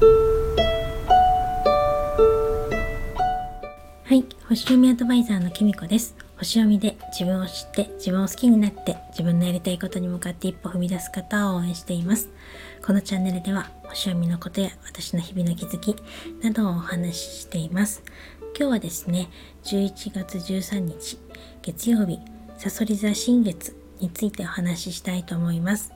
はい星読みアドバイザーのきみこです。星読みで自分を知って自分を好きになって自分のやりたいことに向かって一歩踏み出す方を応援しています。このチャンネルでは星読みのことや私の日々の気づきなどをお話ししています。今日はですね11月13日月曜日さそり座新月についてお話ししたいと思います。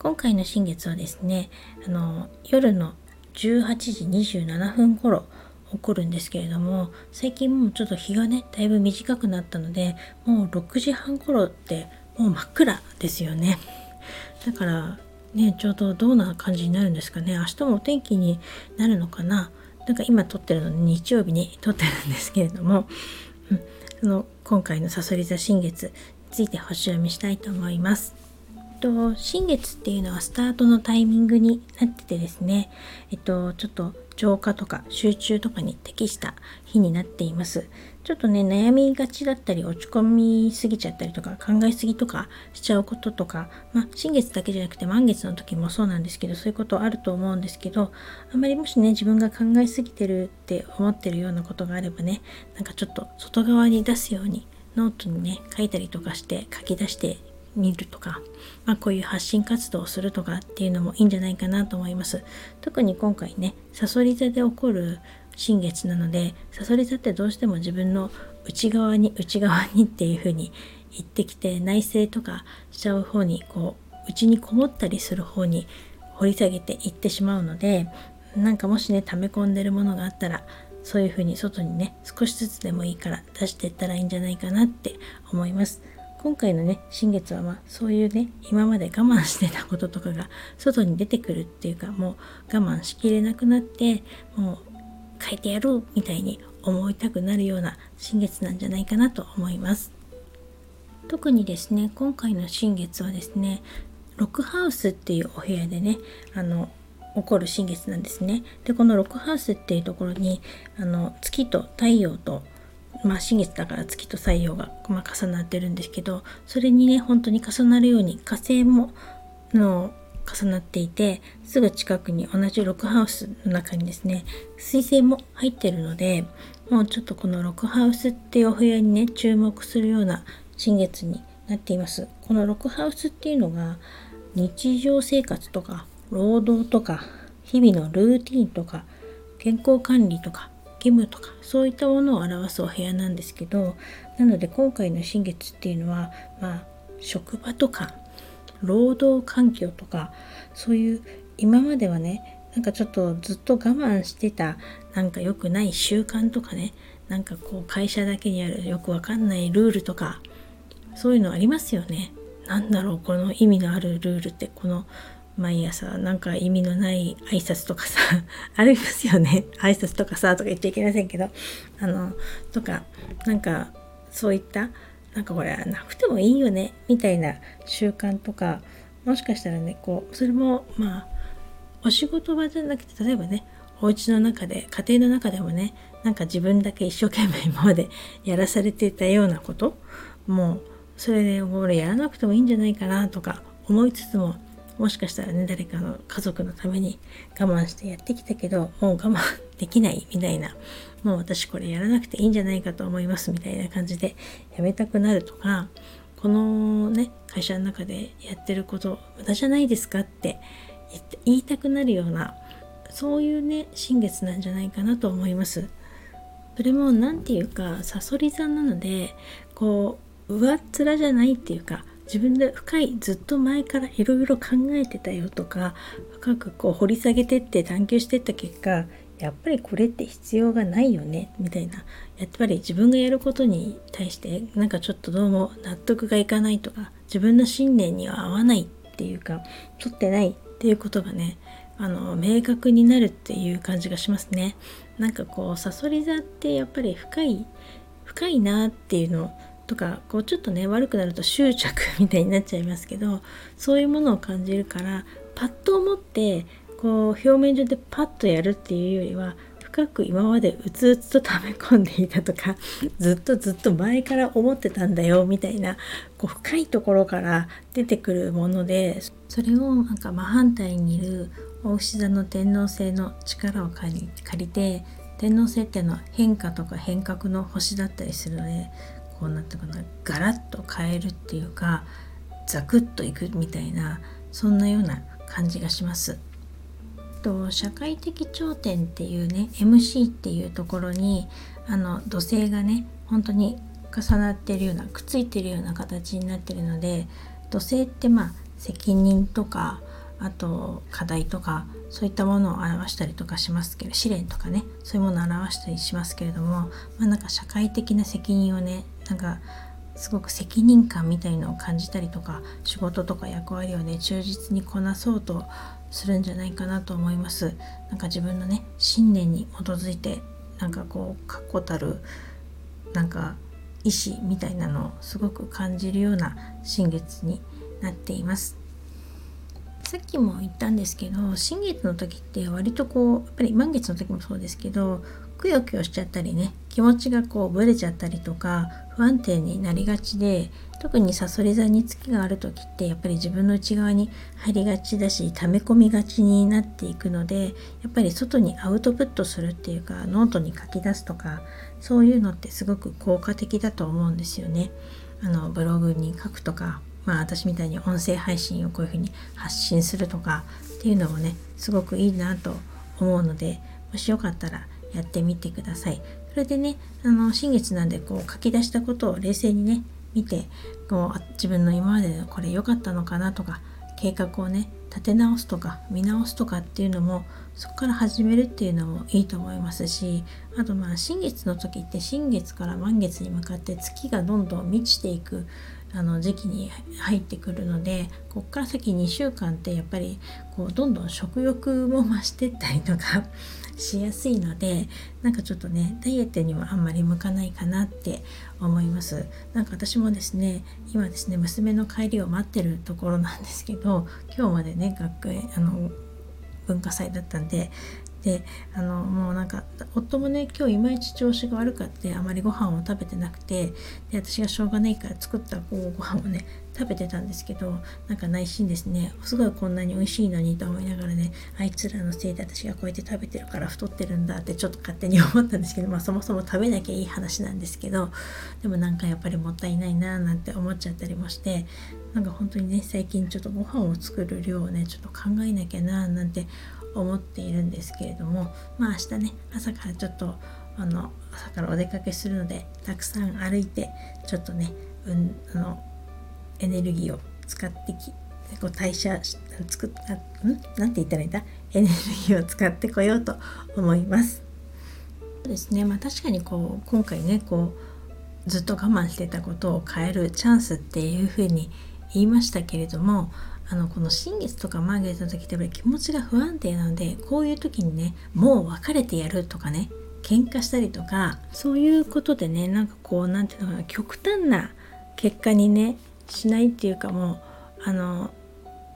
今回の新月はですねあの夜の18時27分頃起こるんですけれども最近もうちょっと日がねだいぶ短くなったのでもう6時半頃ってもう真っ暗ですよね。だからねちょうどどんな感じになるんですかね。明日もお天気になるのかな。なんか今撮ってるので日曜日に撮ってるんですけれども、うん、その今回のさそり座新月について星読みしたいと思います。と新月っていうのはスタートのタイミングになっててですね、えっと、ちょっと浄化とか集中とかに適した日になっています。ちょっとね、悩みがちだったり、落ち込みすぎちゃったりとか、考えすぎとかしちゃうこととか、まあ、新月だけじゃなくて満月の時もそうなんですけど、そういうことあると思うんですけど、あんまりもしね、自分が考えすぎてるって思ってるようなことがあればね、なんかちょっと外側に出すように、ノートにね、書いたりとかして書き出して見るとか、まあ、こういう発信活動をするとかっていうのもいいんじゃないかなと思います。特に今回ね、さそり座で起こる新月なので、さそり座ってどうしても自分の内側に内側にっていう風に言ってきて内省とかしちゃう方にこう内にこもったりする方に掘り下げていってしまうのでなんかもしね溜め込んでるものがあったらそういう風に外にね少しずつでもいいから出していったらいいんじゃないかなって思います。今回のね新月はまあそういうね今まで我慢してたこととかが外に出てくるっていうかもう我慢しきれなくなってもう変えてやろうみたいに思いたくなるような新月なんじゃないかなと思います。特にですね今回の新月はですねロックハウスっていうお部屋でねあの起こる新月なんですね。でこのロックハウスっていうところにあの月と太陽とまあ、新月だから月と太陽が、まあ、重なってるんですけどそれにね本当に重なるように火星もの重なっていてすぐ近くに同じロックハウスの中にですね水星も入ってるのでもうちょっとこのロックハウスっていうお部屋にね注目するような新月になっています。このロックハウスっていうのが日常生活とか労働とか日々のルーティンとか健康管理とか義務とかそういったものを表すお部屋なんですけどなので今回の新月っていうのはまあ職場とか労働環境とかそういう今まではねなんかちょっとずっと我慢してたなんか良くない習慣とかねなんかこう会社だけにあるよくわかんないルールとかそういうのありますよね。なんだろうこの意味のあるルールってこの毎朝なんか意味のない挨拶とかさ ありますよね。挨拶とかさとか言っちゃいけませんけどあのとかなんかそういったなんかこれなくてもいいよねみたいな習慣とかもしかしたらねこうそれもまあお仕事場じゃなくて例えばねお家の中で家庭の中でもねなんか自分だけ一生懸命今まで やらされていたようなこともうそれで俺やらなくてもいいんじゃないかなとか思いつつももしかしたらね誰かの家族のために我慢してやってきたけどもう我慢できないみたいなもう私これやらなくていいんじゃないかと思いますみたいな感じでやめたくなるとかこのね会社の中でやってること無駄じゃないですかって言いたくなるようなそういうね新月なんじゃないかなと思います。それも何て言うかさそり座なのでこう上っ面じゃないっていうか自分で深いずっと前からいろいろ考えてたよとか深くこう掘り下げてって探求してった結果やっぱりこれって必要がないよねみたいな。やっぱり自分がやることに対してなんかちょっとどうも納得がいかないとか自分の信念には合わないっていうか取ってないっていうことがねあの明確になるっていう感じがしますね。なんかこうさそり座ってやっぱり深い深いなっていうのをとかこうちょっとね悪くなると執着みたいになっちゃいますけどそういうものを感じるからパッと思ってこう表面上でパッとやるっていうよりは深く今までうつうつと溜め込んでいたとか ずっとずっと前から思ってたんだよみたいなこう深いところから出てくるものでそれをなんか真反対にいる大牛座の天王星の力を借り借りて天王星っていうのは変化とか変革の星だったりするのでこうなってかなガラッと変えるっていうかザクッといくみたいなそんなような感じがします。と社会的頂点っていうね MC っていうところにあの土星がね本当に重なってるようなくっついてるような形になってるので土星ってまあ責任とかあと課題とかそういったものを表したりとかしますけど試練とかねそういうものを表したりしますけれどもまあなんか社会的な責任をねなんかすごく責任感みたいのを感じたりとか仕事とか役割をね忠実にこなそうとするんじゃないかなと思います。なんか自分のね信念に基づいてなんかこう確固たるなんか意志みたいなのをすごく感じるような新月になっています。さっきも言ったんですけど新月の時って割とこうやっぱり満月の時もそうですけどくよくよしちゃったりね気持ちがこうぶれちゃったりとか不安定になりがちで特にさそり座に月がある時ってやっぱり自分の内側に入りがちだし溜め込みがちになっていくのでやっぱり外にアウトプットするっていうかノートに書き出すとかそういうのってすごく効果的だと思うんですよね。あのブログに書くとかまあ私みたいに音声配信をこういうふうに発信するとかっていうのもねすごくいいなと思うのでもしよかったらやってみてください。それでねあの新月なんでこう書き出したことを冷静にね見てこう自分の今までのこれ良かったのかなとか計画をね立て直すとか見直すとかっていうのもそこから始めるっていうのもいいと思いますしあとまあ新月の時って新月から満月に向かって月がどんどん満ちていくあの時期に入ってくるのでこっから先2週間ってやっぱりこうどんどん食欲も増してったりとかしやすいのでなんかちょっとねダイエットにはあんまり向かないかなって思います。なんか私もですね今ですね娘の帰りを待ってるところなんですけど今日までね学園あの文化祭だったんでであのもうなんか夫もね今日いまいち調子が悪かってあまりご飯を食べてなくてで私がしょうがないから作ったこうご飯をね食べてたんですけどなんか内心ですねすごいこんなに美味しいのにと思いながらねあいつらのせいで私がこうやって食べてるから太ってるんだってちょっと勝手に思ったんですけどまあそもそも食べなきゃいい話なんですけどでもなんかやっぱりもったいないななんて思っちゃったりもしてなんか本当にね最近ちょっとご飯を作る量をねちょっと考えなきゃななんて思っているんですけれどもまあ明日ね朝からちょっとあの朝からお出かけするのでたくさん歩いてちょっとね、うん、あのエネルギーを使ってきこう代謝作ったん？なんて言ったらいいんだ？エネルギーを使ってこようと思います。そうですね。まあ確かにこう今回ねこうずっと我慢してたことを変えるチャンスっていうふうに言いましたけれどもあのこの新月とか満月の時ってやっぱり気持ちが不安定なのでこういう時にねもう別れてやるとかね喧嘩したりとかそういうことでねなんかこう何て言うのかな極端な結果にねしないっていうかもうあの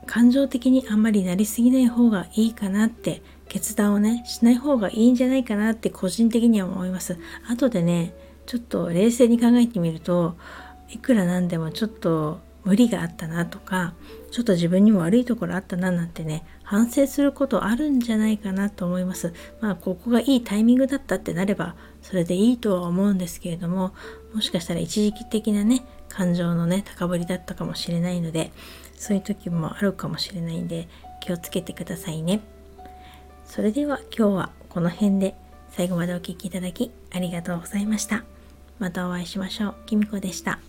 感情的にあんまりなりすぎない方がいいかなって決断をねしない方がいいんじゃないかなって個人的には思います。後でねちょっと冷静に考えてみるといくらなんでもちょっと無理があったなとかちょっと自分にも悪いところあったななんてね反省することあるんじゃないかなと思います。まあここがいいタイミングだったってなればそれでいいとは思うんですけれどももしかしたら一時期的なね感情のね高ぶりだったかもしれないのでそういう時もあるかもしれないんで気をつけてくださいね。それでは今日はこの辺で最後までお聴きいただきありがとうございました。またお会いしましょう。きみこでした。